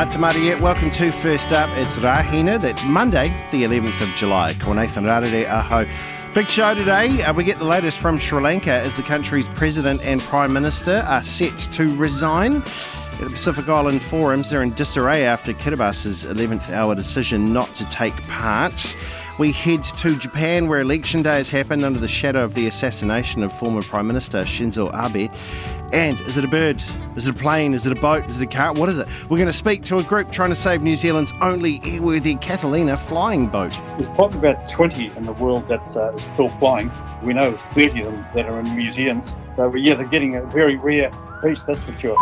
Uh, welcome to First Up. It's Rahina. That's Monday, the 11th of July. Ko Nathan Rarere Aho. Big show today. Uh, we get the latest from Sri Lanka as the country's president and prime minister are set to resign. The Pacific Island Forums, they're in disarray after Kiribati's 11th hour decision not to take part. We head to Japan, where election day has happened under the shadow of the assassination of former Prime Minister Shinzo Abe. And is it a bird? Is it a plane? Is it a boat? Is it a car? What is it? We're going to speak to a group trying to save New Zealand's only airworthy Catalina flying boat. There's probably about 20 in the world that uh, is still flying. We know 30 of them that are in museums. So, yeah, they're getting a very rare piece, that's for sure.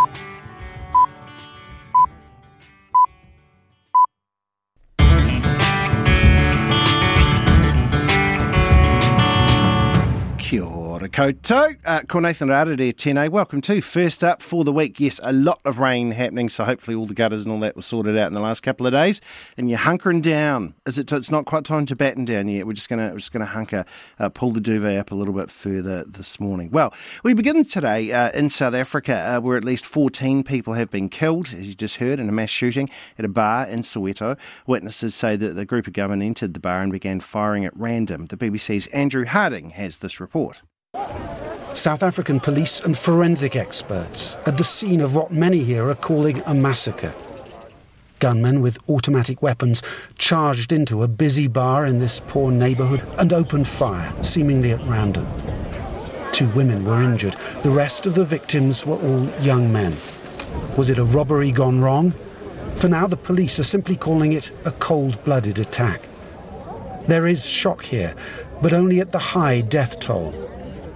Kia ora koutou. Uh, ko Nathan there, tēnei. Welcome to First Up for the week. Yes, a lot of rain happening, so hopefully all the gutters and all that were sorted out in the last couple of days. And you're hunkering down. Is it? It's not quite time to batten down yet. We're just gonna we're just gonna hunker, uh, pull the duvet up a little bit further this morning. Well, we begin today uh, in South Africa, uh, where at least 14 people have been killed, as you just heard, in a mass shooting at a bar in Soweto. Witnesses say that the group of gunmen entered the bar and began firing at random. The BBC's Andrew Harding has this report. South African police and forensic experts at the scene of what many here are calling a massacre. Gunmen with automatic weapons charged into a busy bar in this poor neighbourhood and opened fire, seemingly at random. Two women were injured. The rest of the victims were all young men. Was it a robbery gone wrong? For now, the police are simply calling it a cold blooded attack. There is shock here, but only at the high death toll.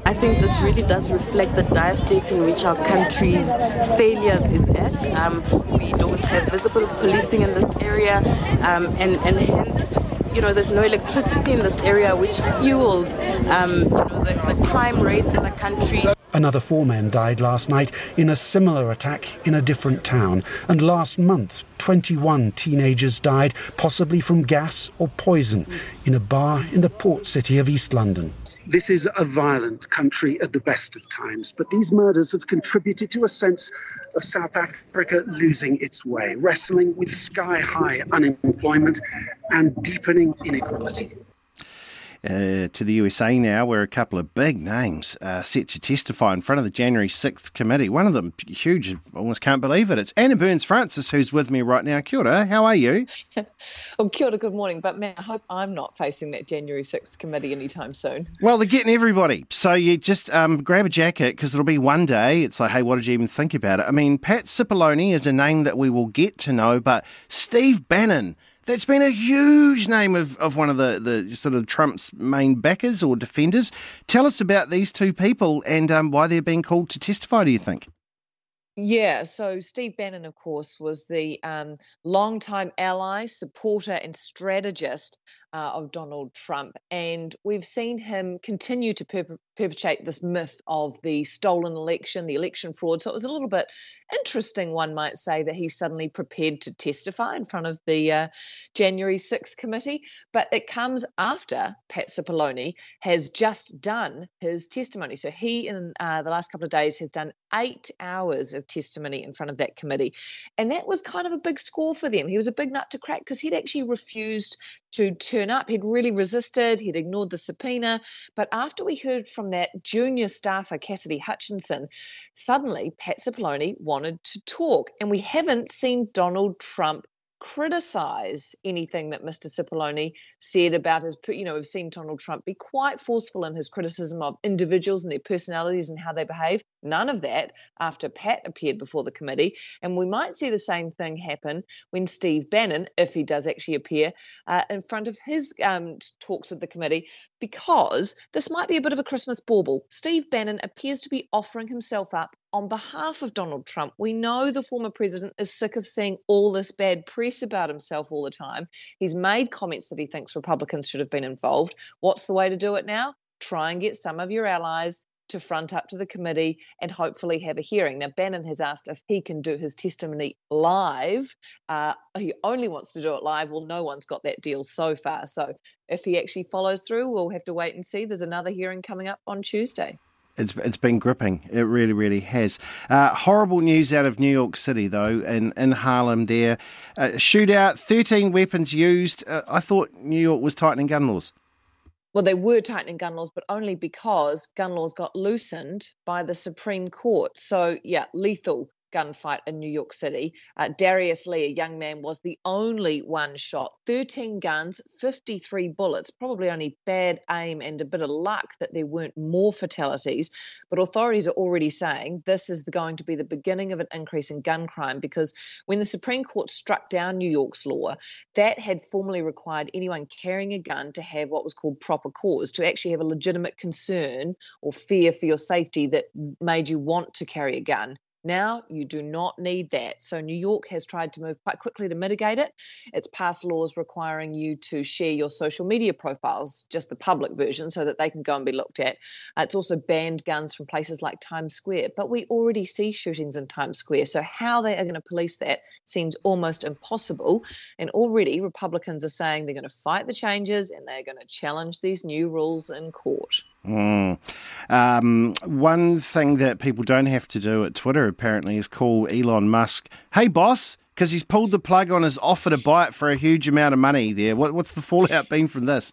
I think this really does reflect the dire state in which our country's failures is at. Um, we don't have visible policing in this area, um, and, and hence, you know, there's no electricity in this area, which fuels, um, you know, the, the crime rates in the country. Another four men died last night in a similar attack in a different town. And last month, 21 teenagers died, possibly from gas or poison, in a bar in the port city of East London. This is a violent country at the best of times, but these murders have contributed to a sense of South Africa losing its way, wrestling with sky high unemployment and deepening inequality. Uh, to the USA now, where a couple of big names are set to testify in front of the January 6th committee. One of them, huge, almost can't believe it. It's Anna Burns Francis who's with me right now. Kia ora, how are you? well, kia ora, good morning. But man, I hope I'm not facing that January 6th committee anytime soon. Well, they're getting everybody. So you just um, grab a jacket because it'll be one day. It's like, hey, what did you even think about it? I mean, Pat Cipollone is a name that we will get to know, but Steve Bannon that's been a huge name of, of one of the, the sort of Trump's main backers or defenders. Tell us about these two people and um, why they're being called to testify, do you think? Yeah, so Steve Bannon, of course, was the um, longtime ally, supporter, and strategist uh, of Donald Trump. And we've seen him continue to per- perpetrate this myth of the stolen election, the election fraud. So it was a little bit interesting, one might say, that he suddenly prepared to testify in front of the uh, January 6th committee. But it comes after Pat Cipollone has just done his testimony. So he, in uh, the last couple of days, has done eight hours of testimony in front of that committee. And that was kind of a big score for them. He was a big nut to crack because he'd actually refused to turn up. He'd really resisted, he'd ignored the subpoena. But after we heard from that junior staffer, Cassidy Hutchinson, suddenly Pat Cipollone wanted to talk. And we haven't seen Donald Trump criticize anything that Mr. Cipollone said about his, you know, we've seen Donald Trump be quite forceful in his criticism of individuals and their personalities and how they behave. None of that after Pat appeared before the committee. And we might see the same thing happen when Steve Bannon, if he does actually appear, uh, in front of his um, talks with the committee, because this might be a bit of a Christmas bauble. Steve Bannon appears to be offering himself up on behalf of Donald Trump. We know the former president is sick of seeing all this bad press about himself all the time. He's made comments that he thinks Republicans should have been involved. What's the way to do it now? Try and get some of your allies to front up to the committee and hopefully have a hearing. Now, Bannon has asked if he can do his testimony live. Uh, he only wants to do it live. Well, no one's got that deal so far. So if he actually follows through, we'll have to wait and see. There's another hearing coming up on Tuesday. It's it's been gripping. It really, really has. Uh, horrible news out of New York City, though, in, in Harlem there. Uh, shootout, 13 weapons used. Uh, I thought New York was tightening gun laws. Well, they were tightening gun laws, but only because gun laws got loosened by the Supreme Court. So, yeah, lethal gunfight in New York City. Uh, Darius Lee, a young man, was the only one shot. 13 guns, 53 bullets, probably only bad aim and a bit of luck that there weren't more fatalities. But authorities are already saying this is going to be the beginning of an increase in gun crime because when the Supreme Court struck down New York's law, that had formally required anyone carrying a gun to have what was called proper cause, to actually have a legitimate concern or fear for your safety that made you want to carry a gun. Now you do not need that. So New York has tried to move quite quickly to mitigate it. It's passed laws requiring you to share your social media profiles, just the public version, so that they can go and be looked at. It's also banned guns from places like Times Square. But we already see shootings in Times Square. So how they are going to police that seems almost impossible. And already Republicans are saying they're going to fight the changes and they're going to challenge these new rules in court. Mm. Um, one thing that people don't have to do at Twitter apparently is call Elon Musk, "Hey boss," because he's pulled the plug on his offer to buy it for a huge amount of money. There, what, what's the fallout been from this?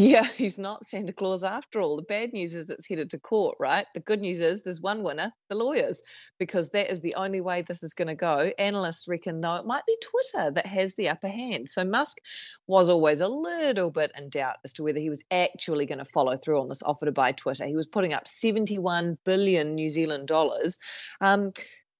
Yeah, he's not Santa Claus after all. The bad news is it's headed to court, right? The good news is there's one winner, the lawyers, because that is the only way this is going to go. Analysts reckon, though, it might be Twitter that has the upper hand. So Musk was always a little bit in doubt as to whether he was actually going to follow through on this offer to buy Twitter. He was putting up 71 billion New Zealand dollars. Um,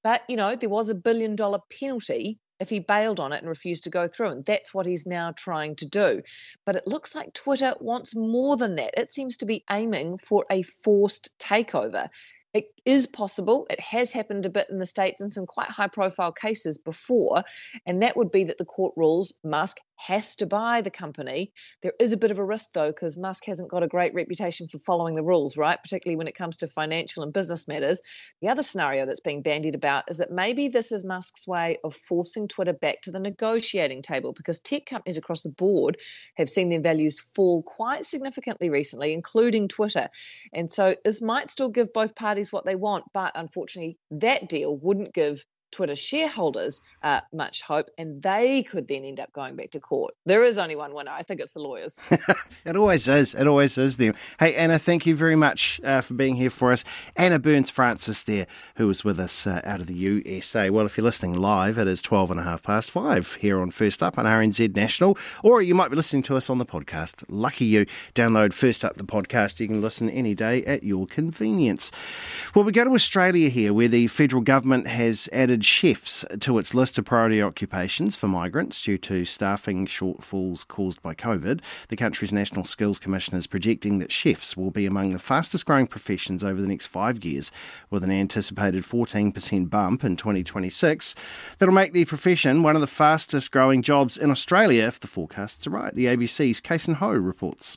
but, you know, there was a billion dollar penalty if he bailed on it and refused to go through. And that's what he's now trying to do. But it looks like Twitter wants more than that. It seems to be aiming for a forced takeover. It is possible. It has happened a bit in the States in some quite high profile cases before. And that would be that the court rules Musk has to buy the company. There is a bit of a risk, though, because Musk hasn't got a great reputation for following the rules, right? Particularly when it comes to financial and business matters. The other scenario that's being bandied about is that maybe this is Musk's way of forcing Twitter back to the negotiating table because tech companies across the board have seen their values fall quite significantly recently, including Twitter. And so this might still give both parties what they want, but unfortunately, that deal wouldn't give Twitter shareholders uh, much hope, and they could then end up going back to court. There is only one winner. I think it's the lawyers. it always is. It always is them. Hey, Anna, thank you very much uh, for being here for us. Anna Burns Francis there, who was with us uh, out of the USA. Well, if you're listening live, it is 12 and a half past five here on First Up on RNZ National, or you might be listening to us on the podcast. Lucky you. Download First Up the podcast. You can listen any day at your convenience. Well, we go to Australia here, where the federal government has added added chefs to its list of priority occupations for migrants due to staffing shortfalls caused by COVID. The country's National Skills Commission is projecting that chefs will be among the fastest growing professions over the next five years, with an anticipated 14% bump in 2026. That'll make the profession one of the fastest growing jobs in Australia if the forecasts are right. The ABC's Kason Ho reports.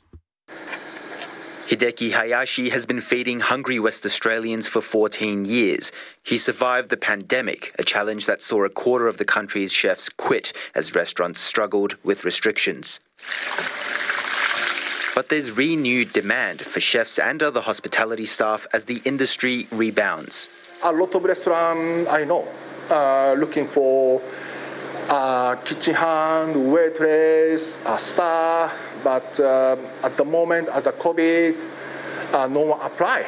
Hideki Hayashi has been feeding hungry West Australians for 14 years. He survived the pandemic, a challenge that saw a quarter of the country's chefs quit as restaurants struggled with restrictions. But there's renewed demand for chefs and other hospitality staff as the industry rebounds. A lot of restaurants I know are looking for uh, kitchen hand, waitress, uh, staff, but uh, at the moment, as a COVID, uh, no one apply.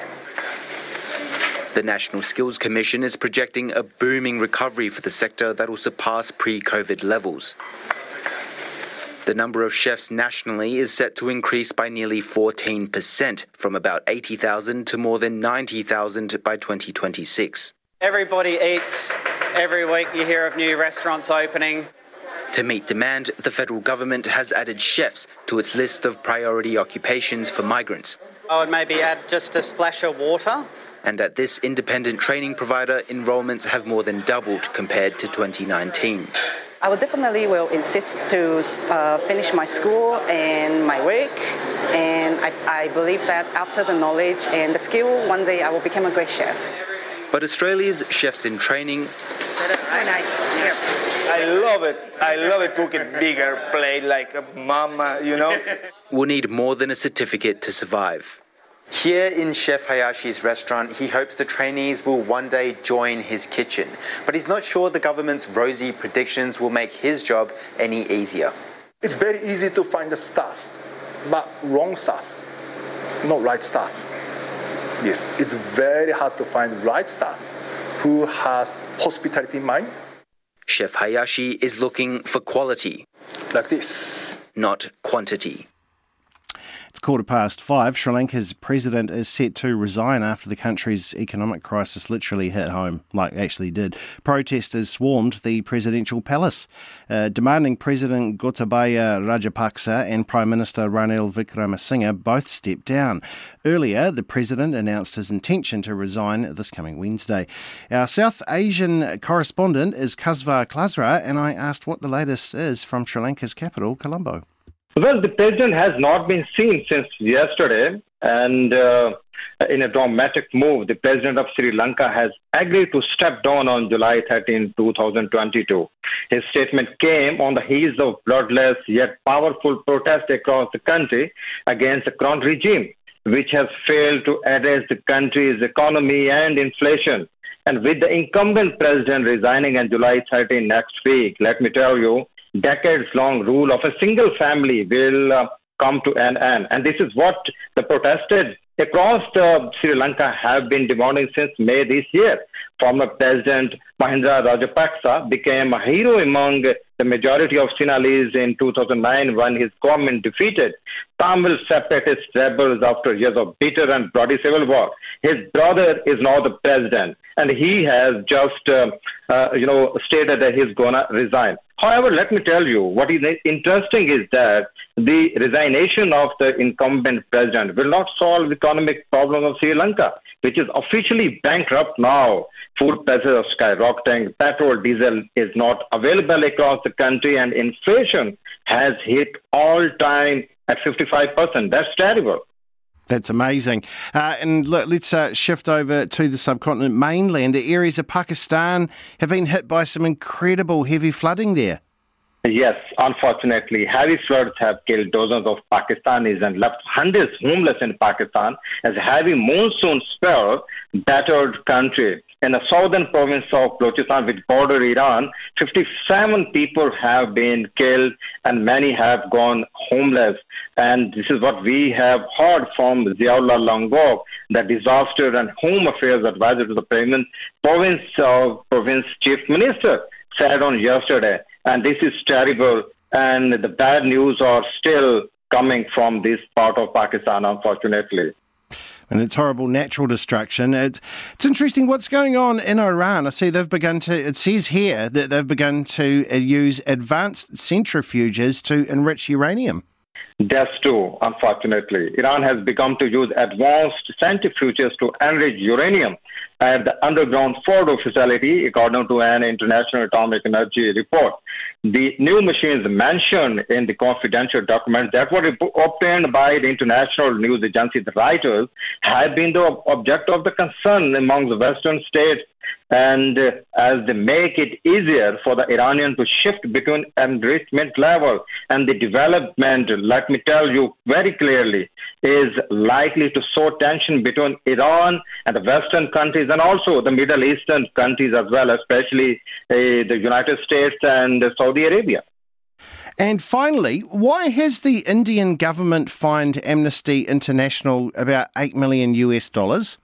The National Skills Commission is projecting a booming recovery for the sector that will surpass pre COVID levels. The number of chefs nationally is set to increase by nearly 14%, from about 80,000 to more than 90,000 by 2026. Everybody eats. Every week you hear of new restaurants opening. To meet demand, the federal government has added chefs to its list of priority occupations for migrants. I would maybe add just a splash of water. And at this independent training provider, enrolments have more than doubled compared to 2019. I would definitely will insist to uh, finish my school and my work, and I, I believe that after the knowledge and the skill, one day I will become a great chef. But Australia's chefs in training. Very nice. I love it. I love it cooking bigger plate like a mama, you know. will need more than a certificate to survive. Here in Chef Hayashi's restaurant, he hopes the trainees will one day join his kitchen, but he's not sure the government's rosy predictions will make his job any easier. It's very easy to find the staff, but wrong staff, not right staff. Yes, it's very hard to find the right staff who has hospitality in mind. Chef Hayashi is looking for quality. Like this. Not quantity. It's quarter past five. Sri Lanka's president is set to resign after the country's economic crisis literally hit home, like actually did. Protesters swarmed the presidential palace, uh, demanding President Gotabaya Rajapaksa and Prime Minister Ranil Wickremesinghe both step down. Earlier, the president announced his intention to resign this coming Wednesday. Our South Asian correspondent is Kaswar Klasra, and I asked what the latest is from Sri Lanka's capital, Colombo. Well, the president has not been seen since yesterday, and uh, in a dramatic move, the president of Sri Lanka has agreed to step down on July 13, 2022. His statement came on the heels of bloodless yet powerful protests across the country against the current regime, which has failed to address the country's economy and inflation. And with the incumbent president resigning on July 13 next week, let me tell you, decades long rule of a single family will uh, come to an end. And this is what the protesters across uh, Sri Lanka have been demanding since May this year. Former President Mahinda Rajapaksa became a hero among the majority of Sinhalese in 2009 when his government defeated Tamil separatist rebels after years of bitter and bloody civil war. His brother is now the president, and he has just, uh, uh, you know, stated that he's gonna resign. However, let me tell you, what is interesting is that the resignation of the incumbent president will not solve the economic problem of Sri Lanka, which is officially bankrupt now. Food prices are skyrocketing, petrol, diesel is not available across the country, and inflation has hit all time at 55%. That's terrible. That's amazing. Uh, and look, let's uh, shift over to the subcontinent mainland. The areas of Pakistan have been hit by some incredible heavy flooding there. Yes, unfortunately, heavy floods have killed dozens of Pakistanis and left hundreds homeless in Pakistan as heavy monsoon spell battered country. In the southern province of Balochistan, which border Iran, 57 people have been killed and many have gone homeless. And this is what we have heard from Ziaullah Langove, the disaster and home affairs advisor to the province, province province chief minister, said on yesterday and this is terrible. And the bad news are still coming from this part of Pakistan, unfortunately. And it's horrible natural destruction. It, it's interesting what's going on in Iran. I see they've begun to, it says here that they've begun to uh, use advanced centrifuges to enrich uranium. That's true, unfortunately. Iran has begun to use advanced centrifuges to enrich uranium at the underground Fordow facility, according to an International Atomic Energy report. The new machines mentioned in the confidential documents that were obtained by the international news agency, the Reuters, have been the object of the concern among the Western states and uh, as they make it easier for the Iranian to shift between enrichment level and the development, let me tell you very clearly, is likely to sow tension between Iran and the Western countries and also the Middle Eastern countries as well, especially uh, the United States and Saudi Arabia. And finally, why has the Indian government fined Amnesty International about 8 million US dollars?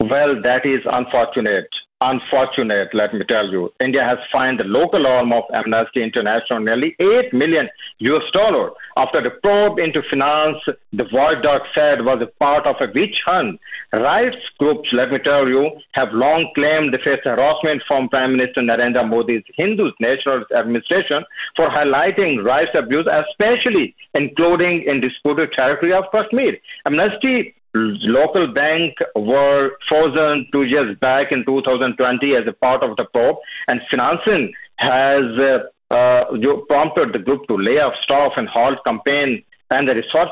Well, that is unfortunate unfortunate, let me tell you. India has fined the local arm of Amnesty International nearly 8 million US dollar after the probe into finance the Watchdog said was a part of a witch hunt. Rights groups, let me tell you, have long claimed they face harassment from Prime Minister Narendra Modi's Hindu National Administration for highlighting rights abuse, especially including in disputed territory of Kashmir. Amnesty local bank were frozen two years back in 2020 as a part of the probe, and financing has uh, uh, prompted the group to lay off staff and halt campaign and the research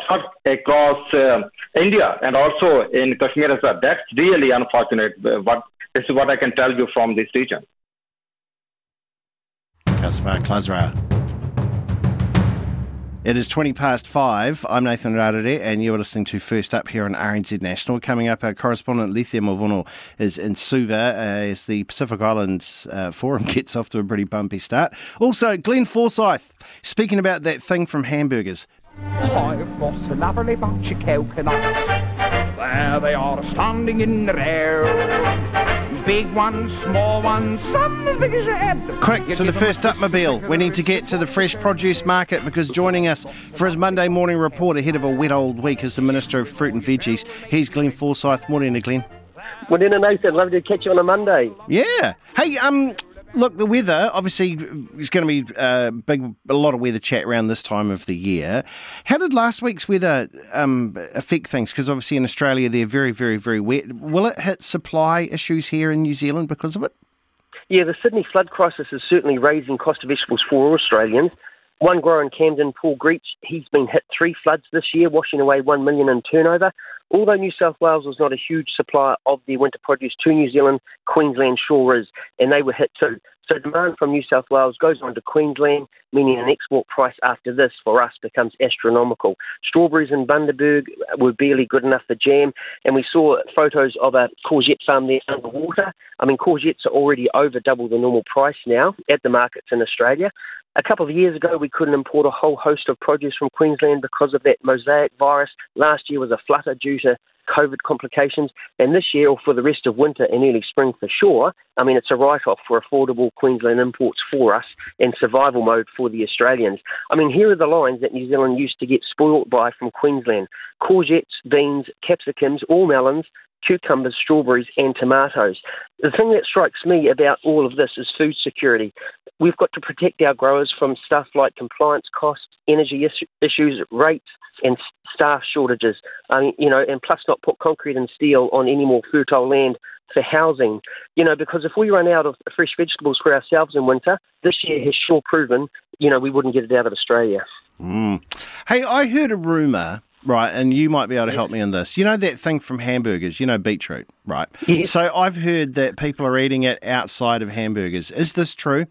across uh, India and also in Kashmir as well. That's really unfortunate. Uh, what, this is what I can tell you from this region. Kaswar Klasra. It is 20 past five. I'm Nathan Rarere, and you're listening to First Up here on RNZ National. Coming up, our correspondent Lice Movono is in Suva uh, as the Pacific Islands uh, Forum gets off to a pretty bumpy start. Also, Glenn Forsyth speaking about that thing from hamburgers. I've got a lovely bunch of coconuts. There they are standing in the air. Big ones, small ones, some as big as your head. Quick to the first upmobile. We need to get to the fresh produce market because joining us for his Monday morning report ahead of a wet old week is the Minister of Fruit and Veggies. He's Glenn Forsyth. Morning, Glenn. Morning, Nathan. Lovely to catch you on a Monday. Yeah. Hey, um, look, the weather obviously is going to be uh, big, a lot of weather chat around this time of the year. How did last week's weather um, affect things? Because obviously in Australia they're very, very, very wet. Will it hit supply issues here in New Zealand because of it? Yeah, the Sydney flood crisis is certainly raising cost of vegetables for Australians. One grower in Camden, Paul Greach, he's been hit three floods this year, washing away one million in turnover. Although New South Wales was not a huge supplier of their winter produce to New Zealand, Queensland sure is, and they were hit too. So demand from New South Wales goes on to Queensland, meaning an export price after this for us becomes astronomical. Strawberries in Bundaberg were barely good enough for jam, and we saw photos of a courgette farm there underwater. I mean, courgettes are already over double the normal price now at the markets in Australia. A couple of years ago, we couldn't import a whole host of produce from Queensland because of that mosaic virus. Last year was a flutter due to COVID complications. And this year, or for the rest of winter and early spring for sure, I mean, it's a write off for affordable Queensland imports for us and survival mode for the Australians. I mean, here are the lines that New Zealand used to get spoilt by from Queensland courgettes, beans, capsicums, all melons, cucumbers, strawberries, and tomatoes. The thing that strikes me about all of this is food security. We've got to protect our growers from stuff like compliance costs, energy issues, rates, and staff shortages. Mean, you know, and plus not put concrete and steel on any more fertile land for housing. You know, because if we run out of fresh vegetables for ourselves in winter, this year has sure proven, you know, we wouldn't get it out of Australia. Mm. Hey, I heard a rumour Right, and you might be able to help me on this. You know that thing from hamburgers, you know beetroot, right? Yes. So I've heard that people are eating it outside of hamburgers. Is this true?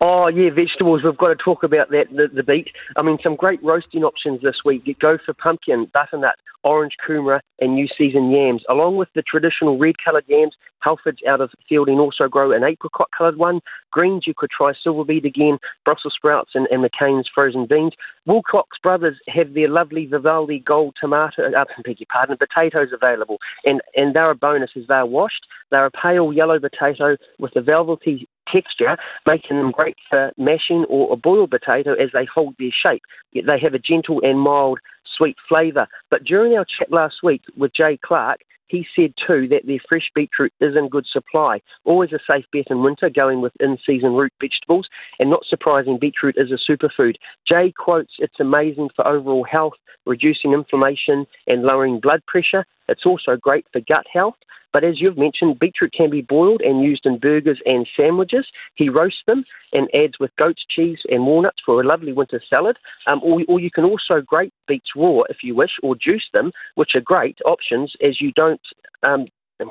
Oh yeah, vegetables. We've got to talk about that. The, the beet. I mean, some great roasting options this week. You go for pumpkin, butternut, orange kumara, and new season yams, along with the traditional red coloured yams. Halfords out of Feilding also grow an apricot coloured one. Greens, you could try silver beet again, Brussels sprouts, and, and McCain's frozen beans. Wilcox Brothers have their lovely Vivaldi gold tomato, uh, beg your pardon, potatoes available, and and they're a bonus as they're washed. They're a pale yellow potato with a velvety texture, making them great for mashing or a boiled potato as they hold their shape. They have a gentle and mild sweet flavour. But during our chat last week with Jay Clark, he said too that their fresh beetroot is in good supply. Always a safe bet in winter, going with in season root vegetables. And not surprising, beetroot is a superfood. Jay quotes it's amazing for overall health, reducing inflammation and lowering blood pressure. It's also great for gut health. But as you've mentioned, beetroot can be boiled and used in burgers and sandwiches. He roasts them and adds with goat's cheese and walnuts for a lovely winter salad. Um, or, or you can also grate beets raw if you wish, or juice them, which are great options as you don't um,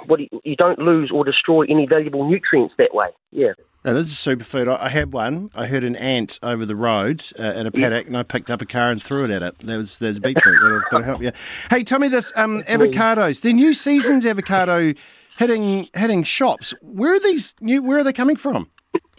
what you, you don't lose or destroy any valuable nutrients that way. Yeah. That is a superfood. I had one. I heard an ant over the road uh, in a paddock, and I picked up a car and threw it at it. There was there's beetroot. That'll, that'll help you. Hey, tell me this: um, avocados. The new season's avocado hitting hitting shops. Where are these new? Where are they coming from?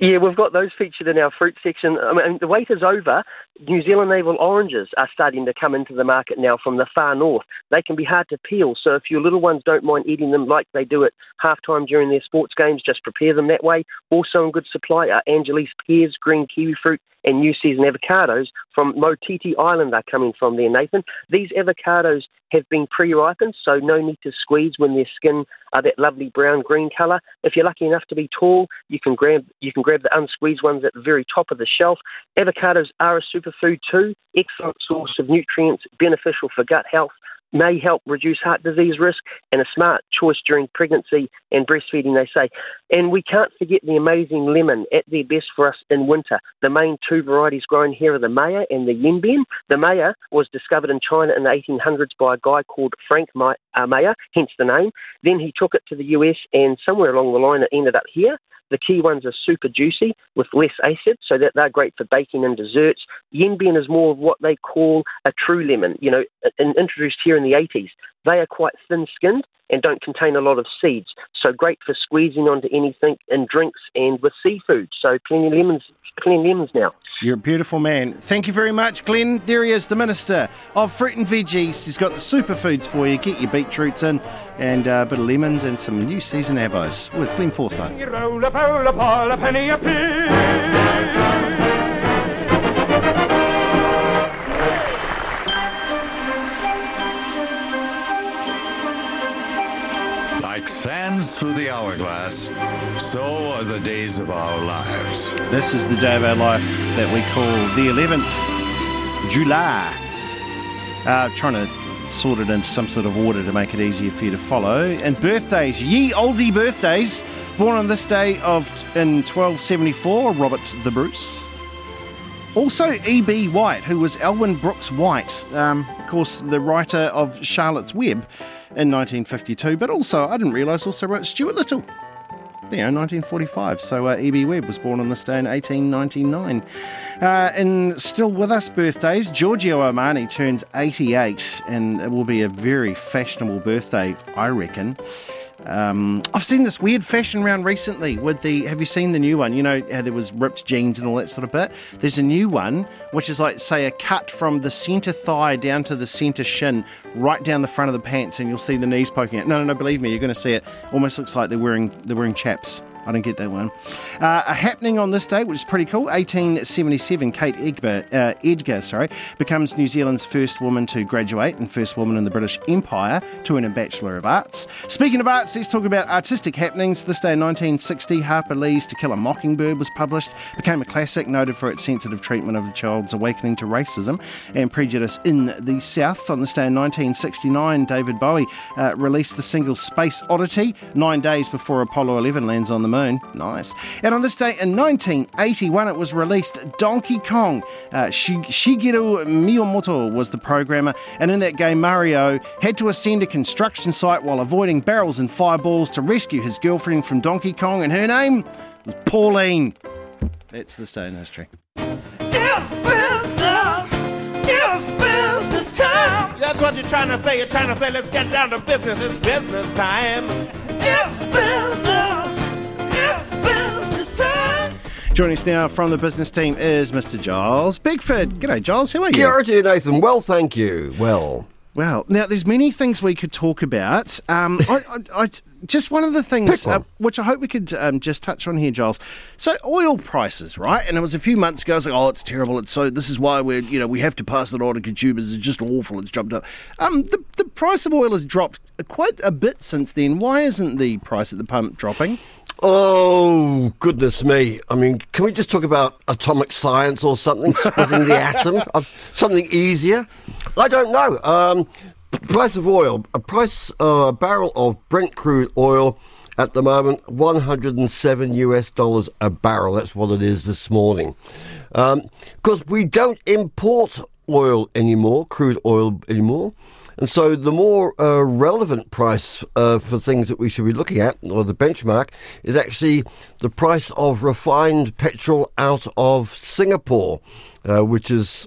Yeah, we've got those featured in our fruit section. I mean, the wait is over. New Zealand navel oranges are starting to come into the market now from the far north. They can be hard to peel, so if your little ones don't mind eating them like they do at halftime during their sports games, just prepare them that way. Also in good supply are Angelys pears, green kiwi fruit, and new season avocados from Motiti Island are coming from there, Nathan. These avocados have been pre-ripened, so no need to squeeze when their skin are that lovely brown green colour. If you're lucky enough to be tall, you can grab you can grab the unsqueezed ones at the very top of the shelf. Avocados are a superfood too, excellent source of nutrients, beneficial for gut health may help reduce heart disease risk and a smart choice during pregnancy and breastfeeding, they say. And we can't forget the amazing lemon at their best for us in winter. The main two varieties grown here are the Meyer and the Yen Ben. The Meyer was discovered in China in the 1800s by a guy called Frank uh, Meyer, hence the name. Then he took it to the US and somewhere along the line it ended up here. The key ones are super juicy with less acid, so that they're great for baking and desserts. Yen Ben is more of what they call a true lemon, you know, introduced here in the 80s. They are quite thin skinned and don't contain a lot of seeds, so great for squeezing onto anything in drinks and with seafood. So plenty of lemons, plenty of lemons now. You're a beautiful man. Thank you very much, Glenn. There he is, the Minister of Fruit and Veggies. He's got the superfoods for you. Get your beetroots in and uh, a bit of lemons and some new season avos with Glenn Forsyth. Sands through the hourglass, so are the days of our lives. This is the day of our life that we call the 11th July. Uh, trying to sort it into some sort of order to make it easier for you to follow. And birthdays, ye oldie birthdays. Born on this day of in 1274, Robert the Bruce. Also, E.B. White, who was Elwyn Brooks White, um, of course, the writer of Charlotte's Web in 1952, but also, I didn't realise, also wrote Stuart Little. Know, 1945. So uh, E.B. Webb was born on this day in 1899. Uh, and still with us birthdays, Giorgio Armani turns 88, and it will be a very fashionable birthday, I reckon. Um, I've seen this weird fashion round recently with the. Have you seen the new one? You know how there was ripped jeans and all that sort of bit. There's a new one which is like say a cut from the centre thigh down to the centre shin, right down the front of the pants, and you'll see the knees poking out. No, no, no. Believe me, you're going to see it. Almost looks like they're wearing they're wearing chaps. I don't get that one. Uh, a happening on this day, which is pretty cool. 1877, Kate Edger, uh, Edger, sorry, becomes New Zealand's first woman to graduate and first woman in the British Empire to earn a Bachelor of Arts. Speaking of arts, let's talk about artistic happenings. This day in 1960, Harper Lee's To Kill a Mockingbird was published, became a classic, noted for its sensitive treatment of the child's awakening to racism and prejudice in the South. On this day in 1969, David Bowie uh, released the single Space Oddity, nine days before Apollo 11 lands on the moon. Nice. And on this day in 1981, it was released Donkey Kong. Uh, Shigeru Miyamoto was the programmer, and in that game, Mario had to ascend a construction site while avoiding barrels and fireballs to rescue his girlfriend from Donkey Kong, and her name was Pauline. That's this day in history. It's business. It's business time. That's what you're trying to say. You're trying to say, let's get down to business. It's business time. It's business. It's business time. Joining us now from the business team is Mr. Giles Beckford. G'day, Giles. How are you? Kia to you, Nathan. Well, thank you. Well. Well, now there's many things we could talk about. Um, I, I, I, just one of the things uh, which I hope we could um, just touch on here, Giles. So oil prices, right? And it was a few months ago. I was like, oh, it's terrible. It's so. This is why we're you know we have to pass it on to consumers. It's just awful. It's jumped up. Um, the the price of oil has dropped quite a bit since then. Why isn't the price at the pump dropping? Oh, goodness me. I mean, can we just talk about atomic science or something? Splitting the atom? Uh, something easier? I don't know. Um, price of oil. A price, uh, a barrel of Brent crude oil at the moment, 107 US dollars a barrel. That's what it is this morning. Because um, we don't import oil anymore, crude oil anymore. And so the more uh, relevant price uh, for things that we should be looking at, or the benchmark, is actually the price of refined petrol out of Singapore, uh, which is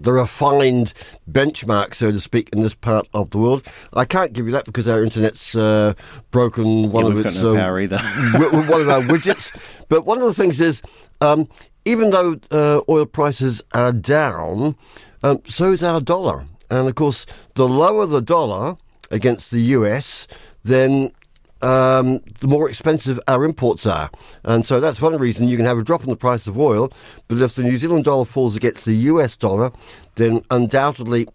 the refined benchmark, so to speak, in this part of the world. I can't give you that because our internet's uh, broken one yeah, of its no power either. one of our widgets. But one of the things is, um, even though uh, oil prices are down, um, so is our dollar. And of course, the lower the dollar against the US, then um, the more expensive our imports are. And so that's one reason you can have a drop in the price of oil. But if the New Zealand dollar falls against the US dollar, then undoubtedly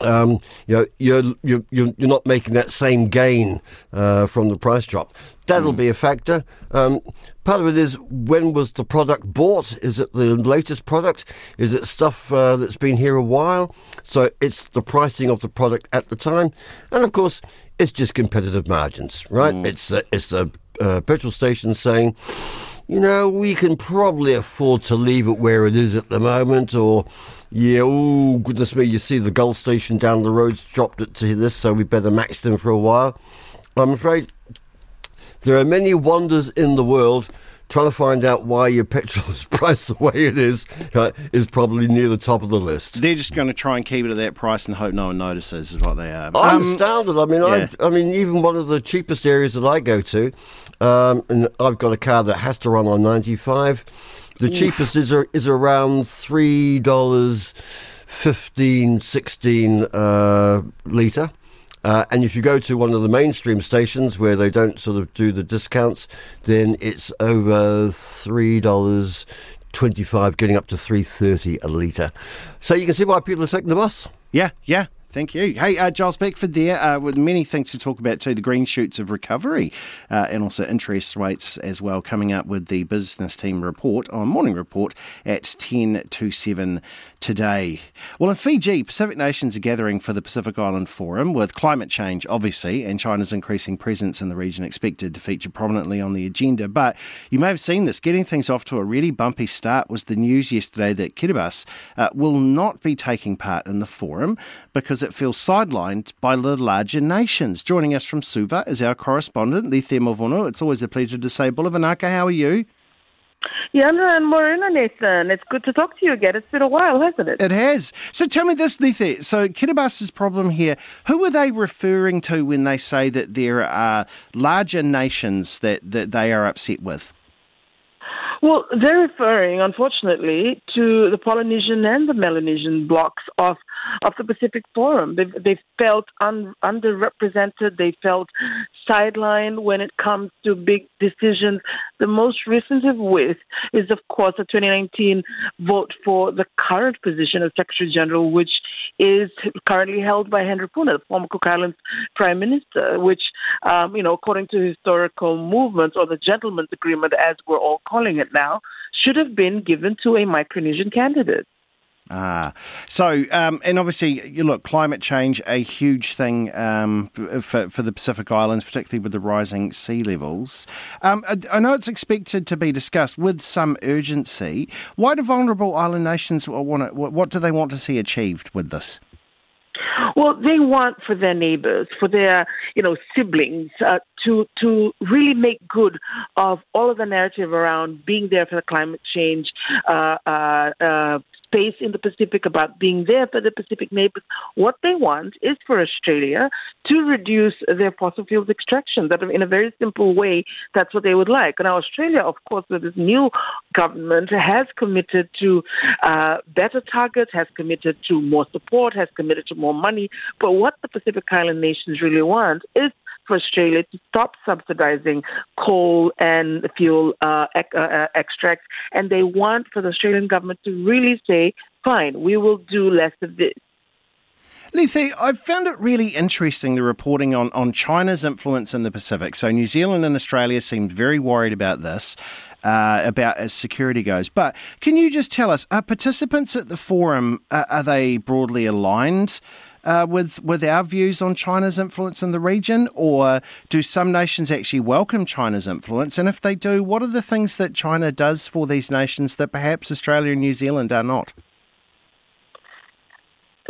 um, you know, you're, you're, you're not making that same gain uh, from the price drop. That'll mm. be a factor. Um, part of it is when was the product bought? Is it the latest product? Is it stuff uh, that's been here a while? So it's the pricing of the product at the time. And of course, it's just competitive margins, right? Mm. It's, the, it's the uh, petrol station saying, you know, we can probably afford to leave it where it is at the moment, or, yeah, oh, goodness me, you see the Gull station down the road's dropped it to this, so we better max them for a while. I'm afraid there are many wonders in the world. Trying to find out why your petrol is priced the way it is uh, is probably near the top of the list. They're just going to try and keep it at that price and hope no one notices, is what they are. I'm Um, astounded. I mean, yeah. I, I mean, even one of the cheapest areas that I go to, um, and I've got a car that has to run on 95. The Oof. cheapest is a, is around three dollars, fifteen, sixteen uh, liter. Uh, and if you go to one of the mainstream stations where they don't sort of do the discounts, then it's over three dollars twenty-five, getting up to three thirty a litre. So you can see why people are taking the bus. Yeah, yeah. Thank you. Hey, uh, Giles Beckford there uh, with many things to talk about too. The green shoots of recovery uh, and also interest rates as well coming up with the business team report on morning report at 10 to 7 today. Well, in Fiji, Pacific nations are gathering for the Pacific Island Forum with climate change, obviously, and China's increasing presence in the region expected to feature prominently on the agenda. But you may have seen this. Getting things off to a really bumpy start was the news yesterday that Kiribati uh, will not be taking part in the forum because feels sidelined by the larger nations. Joining us from Suva is our correspondent, Movono. It's always a pleasure to say, Bulavanaka, how are you? Yana and Marina, Nathan. It's good to talk to you again. It's been a while, hasn't it? It has. So tell me this, Lice. So Kiribati's problem here, who are they referring to when they say that there are larger nations that, that they are upset with? Well, they're referring, unfortunately, to the Polynesian and the Melanesian blocks of of the Pacific Forum. They've, they felt un, underrepresented. They felt sidelined when it comes to big decisions. The most recent of which is, of course, the 2019 vote for the current position of Secretary General, which is currently held by Henry Puna, the former Cook Islands Prime Minister, which, um, you know, according to historical movements or the Gentleman's Agreement, as we're all calling it now, should have been given to a Micronesian candidate. Ah, so um, and obviously, you look, climate change a huge thing um, for for the Pacific Islands, particularly with the rising sea levels. Um, I, I know it's expected to be discussed with some urgency. Why do vulnerable island nations want to, What do they want to see achieved with this? Well, they want for their neighbors, for their you know siblings, uh, to to really make good of all of the narrative around being there for the climate change. Uh, uh, uh, space in the Pacific about being there for the Pacific neighbors. What they want is for Australia to reduce their fossil fuels extraction. That in a very simple way, that's what they would like. Now, Australia, of course, with this new government, has committed to uh, better targets, has committed to more support, has committed to more money. But what the Pacific Island nations really want is for Australia to stop subsidizing coal and fuel uh, ec- uh, extracts, and they want for the Australian government to really say, "Fine, we will do less of this." Lice, I found it really interesting the reporting on, on China's influence in the Pacific. So, New Zealand and Australia seemed very worried about this, uh, about as security goes. But can you just tell us, are participants at the forum, uh, are they broadly aligned? Uh, with with our views on China's influence in the region, or do some nations actually welcome China's influence? And if they do, what are the things that China does for these nations that perhaps Australia and New Zealand are not?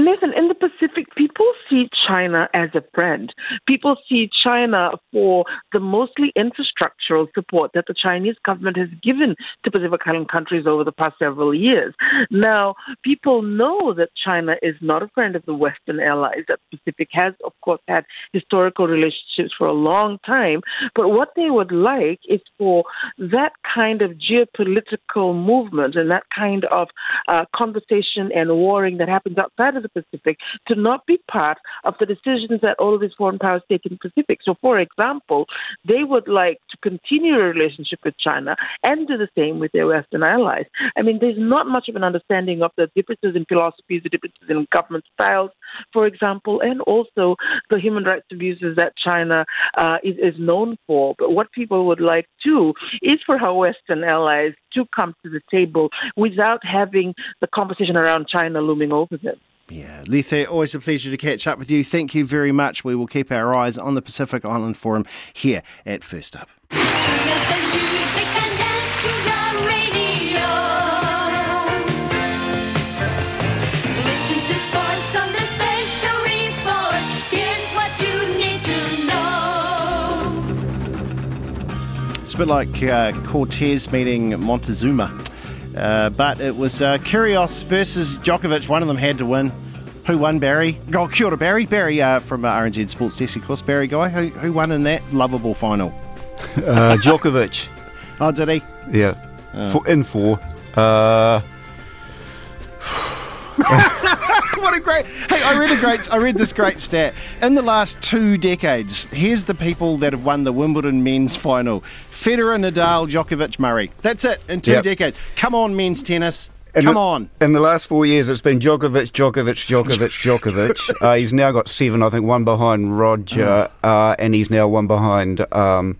Nathan, in the Pacific, people see China as a friend. People see China for the mostly infrastructural support that the Chinese government has given to Pacific Island countries over the past several years. Now, people know that China is not a friend of the Western allies, that Pacific has, of course, had historical relationships for a long time. But what they would like is for that kind of geopolitical movement and that kind of uh, conversation and warring that happens outside of the Pacific to not be part of the decisions that all of these foreign powers take in the Pacific. So, for example, they would like to continue a relationship with China and do the same with their Western allies. I mean, there's not much of an understanding of the differences in philosophies, the differences in government styles, for example, and also the human rights abuses that China uh, is, is known for. But what people would like too is for our Western allies to come to the table without having the conversation around China looming over them. Yeah, Lice, always a pleasure to catch up with you. Thank you very much. We will keep our eyes on the Pacific Island Forum here at First Up. It's a bit like uh, Cortez meeting Montezuma. Uh, but it was uh, Kyrgios versus Djokovic. One of them had to win. Who won, Barry? Oh, kia ora, Barry. Barry uh, from uh, RNZ Sports Desk, of course. Barry Guy. Who, who won in that lovable final? Uh, Djokovic. oh, did he? Yeah. Oh. For, in four. What a great! Hey, I read a great. I read this great stat. In the last two decades, here's the people that have won the Wimbledon men's final: Federer, Nadal, Djokovic, Murray. That's it in two Yep. decades. Come on, men's tennis. in Come the, on. In the last four years, it's been Djokovic, Djokovic, Djokovic, Djokovic. uh, he's now got seven, I think, one behind Roger, uh, and he's now one behind um,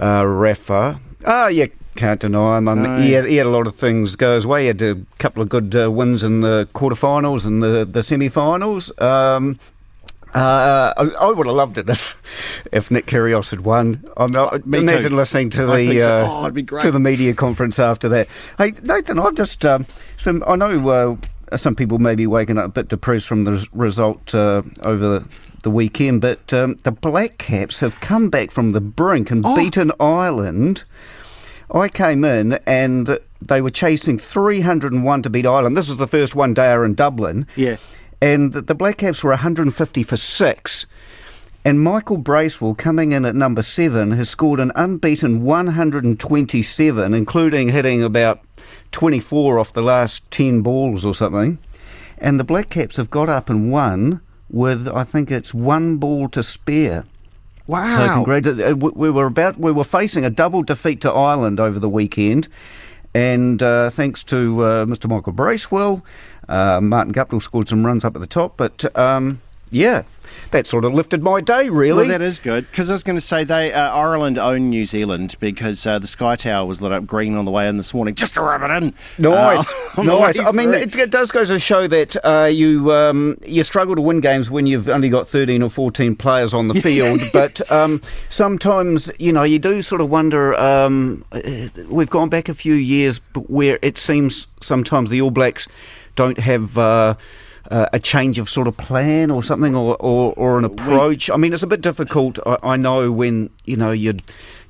uh, Rafa. Ah, yeah, can't deny him. I mean, No. he, had, he had a lot of things go his way. He had a couple of good uh, wins in the quarterfinals and the, the semi-finals. Um, uh, I, I would have loved it if, if Nick Kyrgios had won. I'm not, too. imagine listening to the so. uh, Oh, to the media conference after that. Hey, Nathan, I've just um, some. I know uh, some people may be waking up a bit depressed from the result uh, over the, the weekend, but um, the Black Caps have come back from the brink and Oh. beaten Ireland. I came in and they were chasing 301 to beat Ireland. This is the first one dayer in Dublin. Yeah. And the Black Caps were 150 for six. And Michael Bracewell, coming in at number seven, has scored an unbeaten 127, including hitting about 24 off the last 10 balls or something. And the Black Caps have got up and won with, I think it's one ball to spare. Wow. So congratulations. We were about we were facing a double defeat to Ireland over the weekend, and uh, thanks to uh, Mr. Michael Bracewell, uh, Martin Guptill scored some runs up at the top. But um, yeah, that sort of lifted my day really. Well, that is good because I was going to say they uh, Ireland own New Zealand because uh, the Sky Tower was lit up green on the way in this morning just to rub it in. Nice, Uh, nice. I mean, it, it does go to show that uh, you um, you struggle to win games when you've only got thirteen or fourteen players on the field. but um, sometimes, you know, you do sort of wonder. Um, uh, we've gone back a few years, but where it seems sometimes the All Blacks don't have. Uh, a change of sort of plan or something, or, or, or an approach. I mean, it's a bit difficult. I, I know when you know you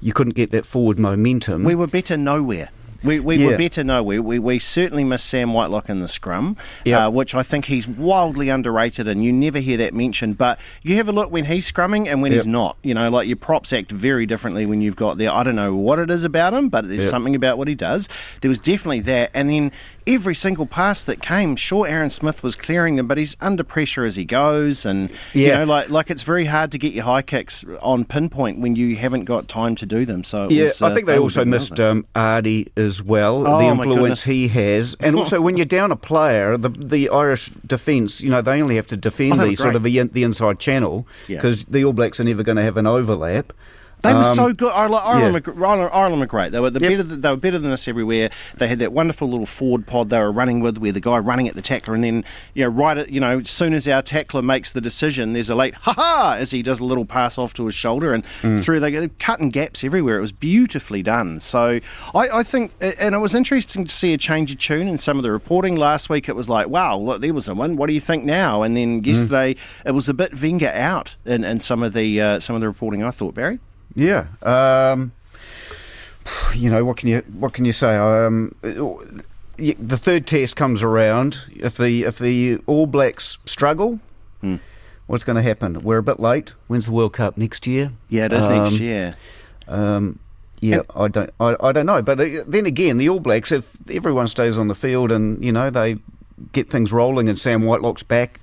you couldn't get that forward momentum. We were better nowhere. We, we Yeah. were better nowhere. We, we certainly miss Sam Whitelock in the scrum, Yep. uh, which I think he's wildly underrated, and you never hear that mentioned. But you have a look when he's scrumming and when he's not. You know, like your props act very differently when you've got there. I don't know what it is about him, but there's Yep. something about what he does. There was definitely that. And then every single pass that came, sure, Aaron Smith was clearing them, but he's under pressure as he goes. And, you know, like, like it's very hard to get your high kicks on pinpoint when you haven't got time to do them. So Yeah, was, I uh, think they also missed um, Ardie as well. Oh, the influence he has, and also when you're down a player, the the Irish defence, you know, they only have to Oh, defend they the sort of the, the inside channel Yeah. because the All Blacks are never going to have an overlap. They were Um, so good. Ireland, Ireland, yeah. were, Ireland, Ireland were great. They were the Yep. better. They were better than us everywhere. They had that wonderful little Ford pod they were running with, where the guy running at the tackler, and then you know, right at you know, as soon as our tackler makes the decision, there's a late ha ha as he does a little pass off to his shoulder and Mm. through. They go cutting gaps everywhere. It was beautifully done. So I, I think, and it was interesting to see a change of tune in some of the reporting last week. It was like, wow, look, there was a one. What do you think now? And then yesterday, it was a bit Wenger out in, in some of the uh, some of the reporting. I thought, Barry. Yeah. Um, you know what can you what can you say? Um, the third test comes around. If the if the All Blacks struggle, Hmm. what's going to happen? We're a bit late. When's the World Cup next year? Yeah, it is next Um, year. Um, yeah, I don't, I, I don't know. But uh, then again, the All Blacks, if everyone stays on the field and you know they get things rolling and Sam Whitelock's back,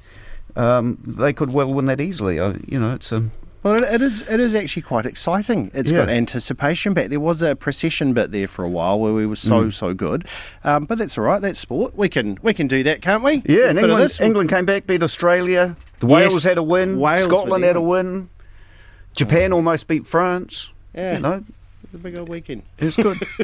um, they could well win that easily. I, you know, it's a Well, it, it is. It is actually quite exciting. It's Yeah. got anticipation back. There was a procession bit there for a while where we were so Mm. so good, um, but that's all right. That's sport. We can we can do that, can't we? Yeah, and England. England came back, beat Australia. The Yes. Wales had a win. Wales Scotland had a win. Japan almost beat France. Yeah. You know, It's a big old weekend. it's good.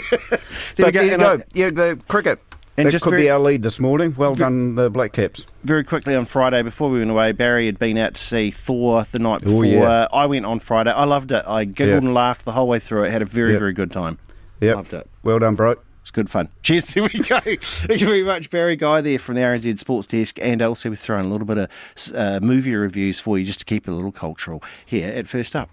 There we but go, there you go. I- yeah, the cricket. And that just could very- be our lead this morning. Well done, the Black Caps. Very quickly on Friday, before we went away, Barry had been out to see Thor the night Oh, before. yeah. I went on Friday. I loved it. I giggled Yeah. and laughed the whole way through it. Had a very Yeah. very good time. Yep. Loved it. Well done, bro. It's good fun. Cheers. There we go. Thank you very much, Barry Guy, there from the RNZ Sports Desk. And also, we're throwing a little bit of uh, movie reviews for you just to keep it a little cultural here at First Up.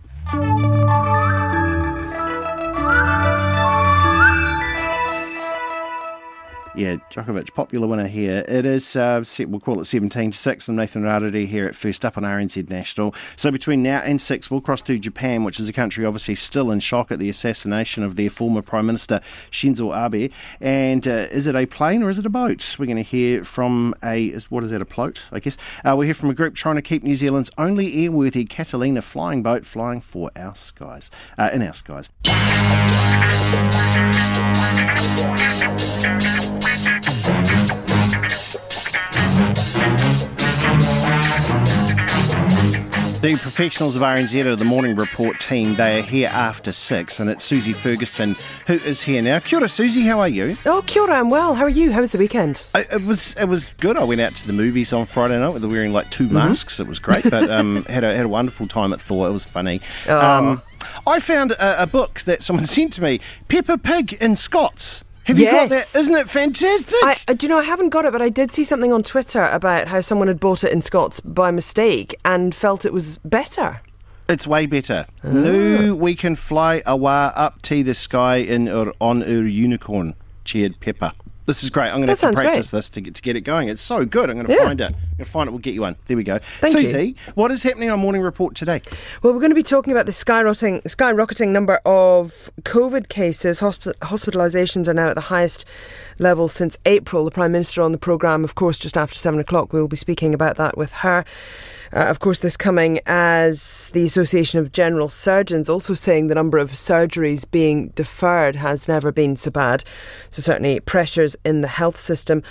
Yeah, Djokovic, popular winner here. It is, uh, we'll call it 17 to 6. I'm Nathan Rarere here at First Up on RNZ National. So between now and 6, we'll cross to Japan, which is a country obviously still in shock at the assassination of their former Prime Minister Shinzo Abe. And uh, is it a plane or is it a boat? We're going to hear from a, what is that, a float, I guess? Uh, we'll hear from a group trying to keep New Zealand's only airworthy Catalina flying boat flying for our skies, uh, in our skies. The professionals of RNZ are the morning report team. They are here after six, and it's Susie Ferguson who is here now. Kia ora, Susie. How are you? Oh, kia ora. I'm well. How are you? How was the weekend? I, it was it was good. I went out to the movies on Friday night with wearing like 2 mm-hmm. masks. It was great, but um, had a had a wonderful time at Thor. It was funny. Oh. Um, I found a, a book that someone sent to me. Peppa Pig in Scots. Have you got that? Isn't it fantastic? I, uh, do you know, I haven't got it, but I did see something on Twitter about how someone had bought it in Scots by mistake and felt it was better. It's way better. Oh. Now we can fly awa up to the sky in our, on our unicorn, cheered Peppa. This is great. I'm going to have to practice great. this to get to get it going. It's so good. I'm going to yeah. find it. I'm going to find it. We'll get you one. There we go. Thank Susie, you. what is happening on Morning Report today? Well, we're going to be talking about the skyrocketing, skyrocketing number of COVID cases. Hosp- hospitalisations are now at the highest level since April. The Prime Minister on the programme, of course, just after seven o'clock. We will be speaking about that with her. Uh, of course, this coming as the Association of General Surgeons also saying the number of surgeries being deferred has never been so bad. So, certainly, pressures in the health system.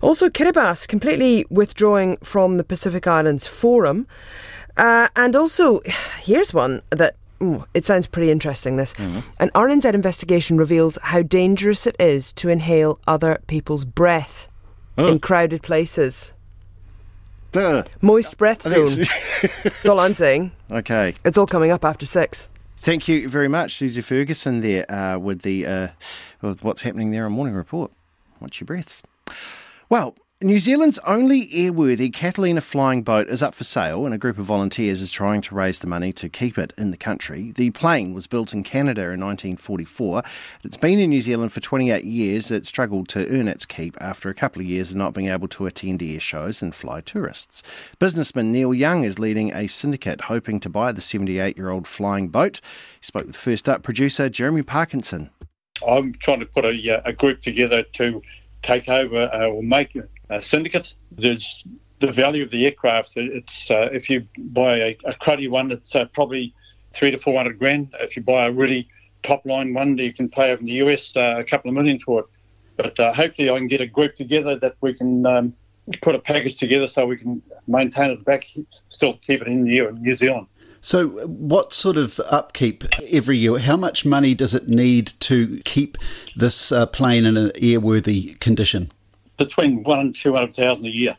Also, Kiribati completely withdrawing from the Pacific Islands Forum. Uh, and also, here's one that Ooh, it sounds pretty interesting, this. Mm-hmm. An RNZ investigation reveals how dangerous it is to inhale other people's breath oh. in crowded places. Duh. Moist breath zone. That's all I'm saying. Okay. It's all coming up after six. Thank you very much, Susie Ferguson, there uh, with the uh, with what's happening there on Morning Report. Watch your breaths. Well, New Zealand's only airworthy Catalina flying boat is up for sale, and a group of volunteers is trying to raise the money to keep it in the country. The plane was built in Canada in 1944. It's been in New Zealand for 28 years. It struggled to earn its keep after a couple of years of not being able to attend air shows and fly tourists. Businessman Neil Young is leading a syndicate hoping to buy the 78 year old flying boat. He spoke with First Up producer Jeremy Parkinson. I'm trying to put a, a group together to take over uh, or make uh, syndicate. There's the value of the aircraft. It's uh, if you buy a, a cruddy one, it's uh, probably three to four hundred grand. If you buy a really top line one, you can pay over in the US uh, a couple of million for it. But uh, hopefully, I can get a group together that we can um, put a package together so we can maintain it back, still keep it in the in New Zealand. So, what sort of upkeep every year? How much money does it need to keep this uh, plane in an airworthy condition? Between one and two hundred thousand a year.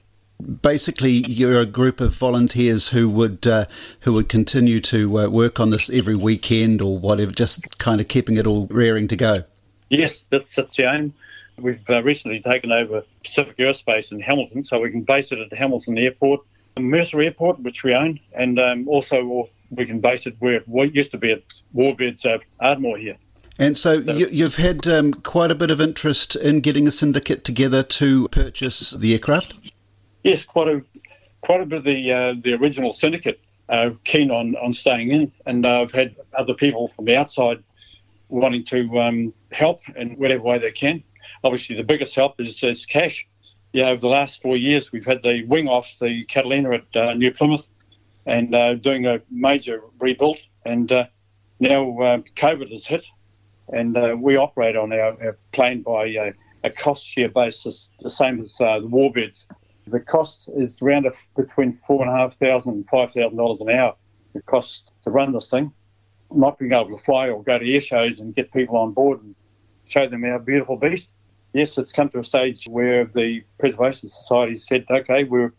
Basically, you're a group of volunteers who would uh, who would continue to uh, work on this every weekend or whatever, just kind of keeping it all raring to go. Yes, that's, that's the aim. We've uh, recently taken over Pacific Aerospace in Hamilton, so we can base it at the Hamilton Airport, Mercer Airport, which we own, and um, also we can base it where it used to be at Warbirds uh, Ardmore here. And so you, have had um, quite a bit of interest in getting a syndicate together to purchase the aircraft. Yes, quite a quite a bit of the uh, the original syndicate uh, keen on, on staying in, and uh, I've had other people from the outside wanting to um, help in whatever way they can. Obviously, the biggest help is, is cash. Yeah, over the last four years, we've had the wing off the Catalina at uh, New Plymouth, and uh, doing a major rebuild, and uh, now COVID has hit, and uh, we operate on our, our plane by a, a, cost share basis, the same as uh, the warbirds. The cost is around between four and a half thousand and five thousand dollars an hour. The cost to run this thing. Not being able to fly or go to air shows and get people on board and show them our beautiful beast. Yes, it's come to a stage where the Preservation Society said, okay, we're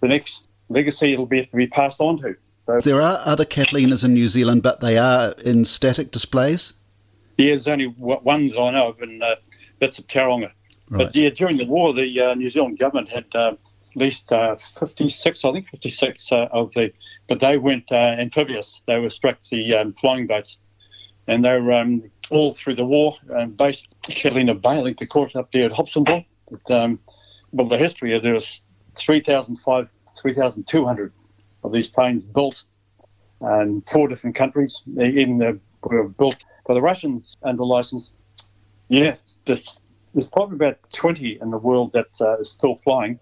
the next legacy it'll be to be passed on to. So, there are other Catalinas in New Zealand, but they are in static displays. Yeah, there's only ones I know of, and uh, that's at Tauranga. Right. But yeah, during the war, the uh, New Zealand government had uh, at least uh, 56, I think 56 uh, of the, but they went uh, amphibious. They were struck the um, flying boats, and they were um, all through the war um, based Catalina Bay. I think the course up there at Hobsonville, But, um, well, the history is there was 3,500, 3,200 of these planes built in four different countries. Even the, were built by the Russians under license. Yes, there's, there's probably about 20 in the world that uh, is still flying.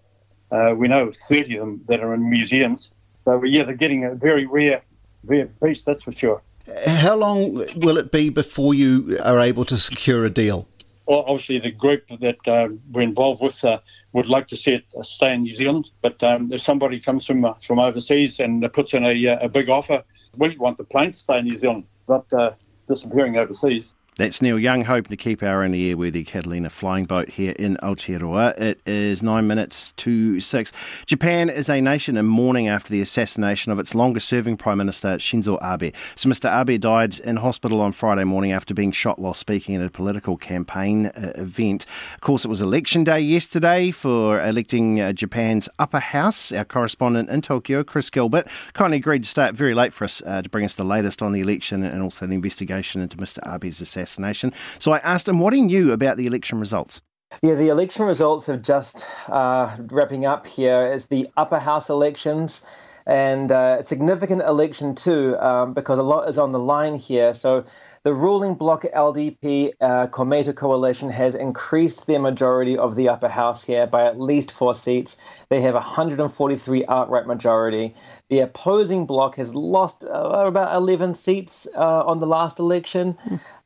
Uh, we know 30 of them that are in museums. So, yeah, they're getting a very rare, rare beast, that's for sure. How long will it be before you are able to secure a deal? Well, obviously, the group that uh, we're involved with uh, would like to see it uh, stay in New Zealand. But um, if somebody comes from uh, from overseas and puts in a, uh, a big offer, we want the plane to stay in New Zealand, not uh, disappearing overseas. That's Neil Young hoping to keep our only airworthy Catalina flying boat here in Aotearoa. It is nine minutes to six. Japan is a nation in mourning after the assassination of its longest serving Prime Minister Shinzo Abe. So Mr. Abe died in hospital on Friday morning after being shot while speaking at a political campaign uh, event. Of course, it was election day yesterday for electing uh, Japan's upper house. Our correspondent in Tokyo, Chris Gilbert, kindly agreed to stay up very late for us uh, to bring us the latest on the election and also the investigation into Mr. Abe's assassination assassination. So I asked him what he knew about the election results. Yeah, the election results have just uh, wrapping up here as the upper house elections and uh, significant election too um, because a lot is on the line here. So the ruling bloc LDP uh, Komeito coalition has increased their majority of the upper house here by at least four seats. They have 143 outright majority. The opposing bloc has lost uh, about 11 seats uh, on the last election.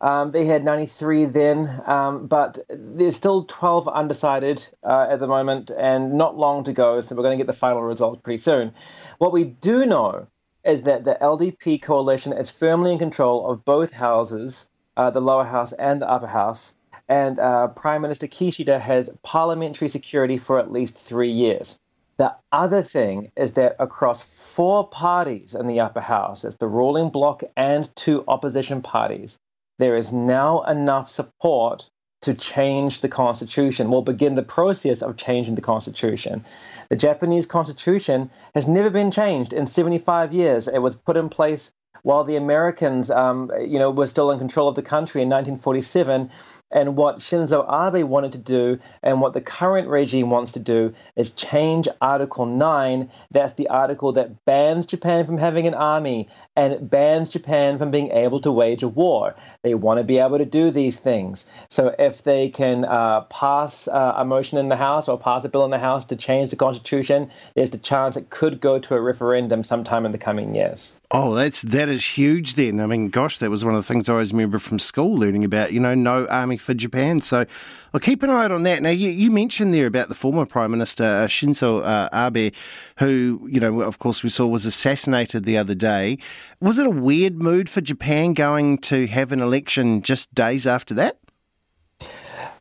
Um, they had 93 then, um, but there's still 12 undecided uh, at the moment and not long to go. So we're going to get the final result pretty soon. What we do know is that the LDP coalition is firmly in control of both houses, uh, the lower house and the upper house. And uh, Prime Minister Kishida has parliamentary security for at least three years. The other thing is that across four parties in the upper house, it's the ruling bloc and two opposition parties, there is now enough support to change the constitution. We'll begin the process of changing the constitution. The Japanese constitution has never been changed in 75 years. It was put in place while the Americans, um, you know, were still in control of the country in 1947. And what Shinzo Abe wanted to do, and what the current regime wants to do, is change Article 9. That's the article that bans Japan from having an army and bans Japan from being able to wage a war. They want to be able to do these things. So if they can uh, pass uh, a motion in the House or pass a bill in the House to change the Constitution, there's the chance it could go to a referendum sometime in the coming years. Oh, that's that is huge. Then I mean, gosh, that was one of the things I always remember from school, learning about you know no army for Japan. So I'll keep an eye out on that. Now, you, you mentioned there about the former Prime Minister uh, Shinzo uh, Abe, who you know, of course, we saw was assassinated the other day. Was it a weird mood for Japan going to have an election just days after that?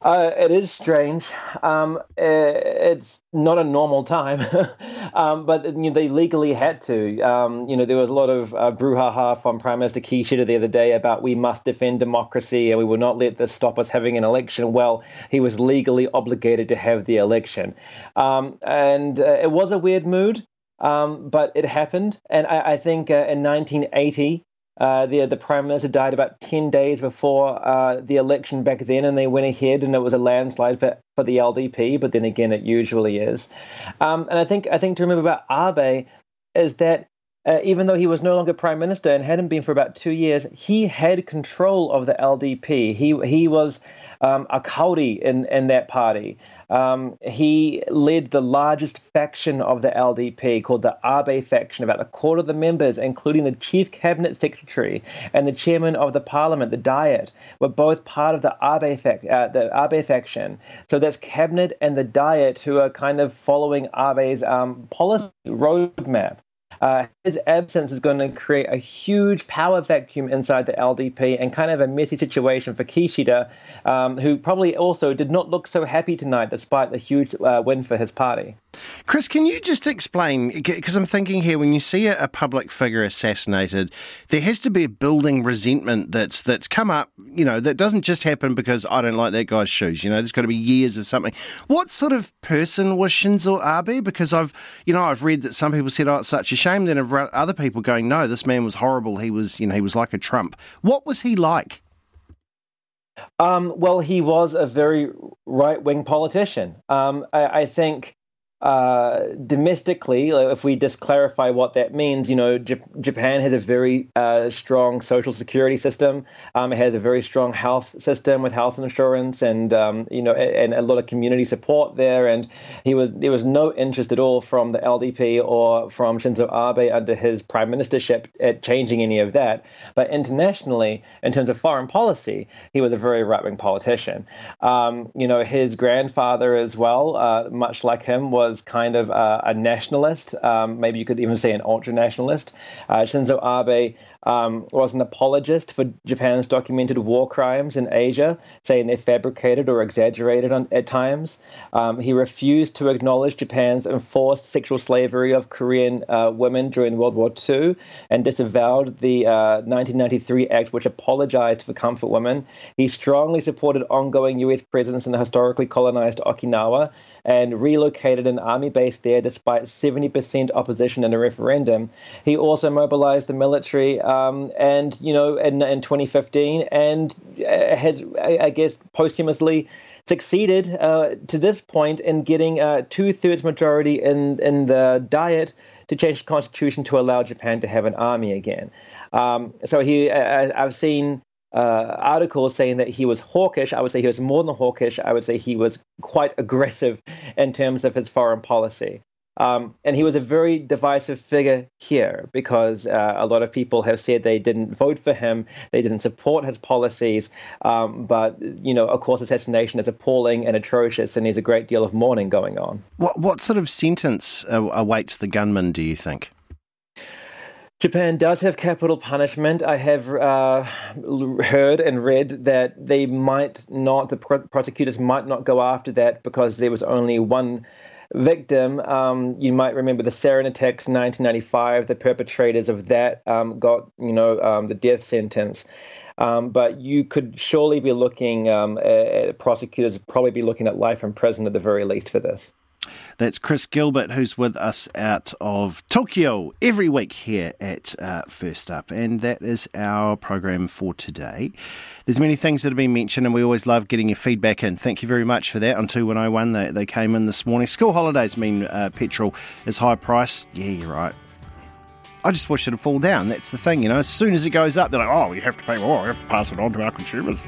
Uh, it is strange. Um, it's not a normal time, um, but you know, they legally had to. Um, you know, there was a lot of uh, brouhaha from Prime Minister Kishida the other day about we must defend democracy and we will not let this stop us having an election. Well, he was legally obligated to have the election, um, and uh, it was a weird mood. Um, but it happened, and I, I think uh, in 1980, uh, the the prime minister died about ten days before uh, the election back then, and they went ahead, and it was a landslide for, for the LDP. But then again, it usually is. Um, and I think I think to remember about Abe is that uh, even though he was no longer prime minister and hadn't been for about two years, he had control of the LDP. He he was um, a kauri in in that party. Um, he led the largest faction of the LDP called the Abe faction. About a quarter of the members, including the chief cabinet secretary and the chairman of the parliament, the Diet, were both part of the Abe, uh, the Abe faction. So that's cabinet and the Diet who are kind of following Abe's um, policy roadmap. Uh, his absence is going to create a huge power vacuum inside the LDP and kind of a messy situation for Kishida, um, who probably also did not look so happy tonight despite the huge uh, win for his party. Chris, can you just explain? Because I'm thinking here, when you see a, a, public figure assassinated, there has to be a building resentment that's that's come up. You know, that doesn't just happen because I don't like that guy's shoes. You know, there's got to be years of something. What sort of person was Shinzo Abe? Because I've, you know, I've read that some people said, "Oh, it's such a shame." Then I've other people going, "No, this man was horrible. He was, you know, he was like a Trump." What was he like? Um, well, he was a very right wing politician. Um, I, I, think uh, domestically, if we just clarify what that means, you know, J- Japan has a very uh, strong social security system. Um, it has a very strong health system with health insurance, and um, you know, and a lot of community support there. And he was there was no interest at all from the LDP or from Shinzo Abe under his prime ministership at changing any of that. But internationally, in terms of foreign policy, he was a very right wing politician. Um, you know, his grandfather as well, uh, much like him, was was kind of a, a nationalist. Um, maybe you could even say an ultra nationalist. Uh, Shinzo Abe um, was an apologist for Japan's documented war crimes in Asia, saying they're fabricated or exaggerated on, at times. Um, he refused to acknowledge Japan's enforced sexual slavery of Korean uh, women during World War II and disavowed the uh, 1993 act which apologized for comfort women. He strongly supported ongoing U.S. presence in the historically colonized Okinawa and relocated an army base there despite 70% opposition in a referendum. He also mobilized the military um, and, you know, in, in 2015 and uh, has, I guess, posthumously succeeded uh, to this point in getting a two thirds majority in, in the Diet to change the constitution to allow Japan to have an army again. Um, so he, I, I've seen uh, articles saying that he was hawkish. I would say he was more than hawkish. I would say he was quite aggressive in terms of his foreign policy. Um, and he was a very divisive figure here because uh, a lot of people have said they didn't vote for him, they didn't support his policies. Um, but, you know, of course, assassination is appalling and atrocious, and there's a great deal of mourning going on. What, what sort of sentence uh, awaits the gunman, do you think? Japan does have capital punishment. I have uh, heard and read that they might not, the prosecutors might not go after that because there was only one victim. Um, you might remember the sarin attacks, 1995. The perpetrators of that um, got, you know, um, the death sentence. Um, but you could surely be looking um, at prosecutors probably be looking at life in prison at the very least for this. That's Chris Gilbert, who's with us out of Tokyo every week here at uh, First Up. And that is our program for today. There's many things that have been mentioned, and we always love getting your feedback in. Thank you very much for that on 2101. They, they came in this morning. School holidays mean uh, petrol is high price. Yeah, you're right. I just wish it'd fall down. That's the thing, you know. As soon as it goes up, they're like, oh, you have to pay more. You have to pass it on to our consumers.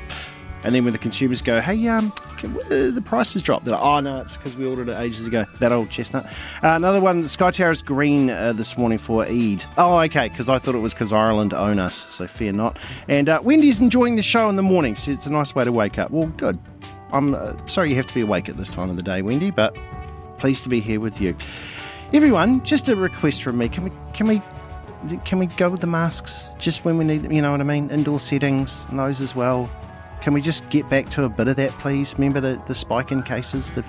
And then when the consumers go, hey, um, can, uh, the price has dropped, they're like, oh, no, it's because we ordered it ages ago. That old chestnut. Uh, another one, Sky Tower's green uh, this morning for Eid. Oh, okay, because I thought it was because Ireland own us, so fear not. And uh, Wendy's enjoying the show in the morning, so it's a nice way to wake up. Well, good. I'm uh, sorry you have to be awake at this time of the day, Wendy, but pleased to be here with you. Everyone, just a request from me. Can we, can we can we go with the masks just when we need them? you know what I mean? Indoor settings and those as well. Can we just get back to a bit of that, please? Remember the, the spike in cases? The,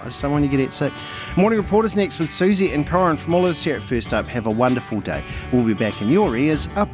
I just don't want you to get sick. Morning Reporters next with Susie and Corin from all of us here at First Up. Have a wonderful day. We'll be back in your ears. A.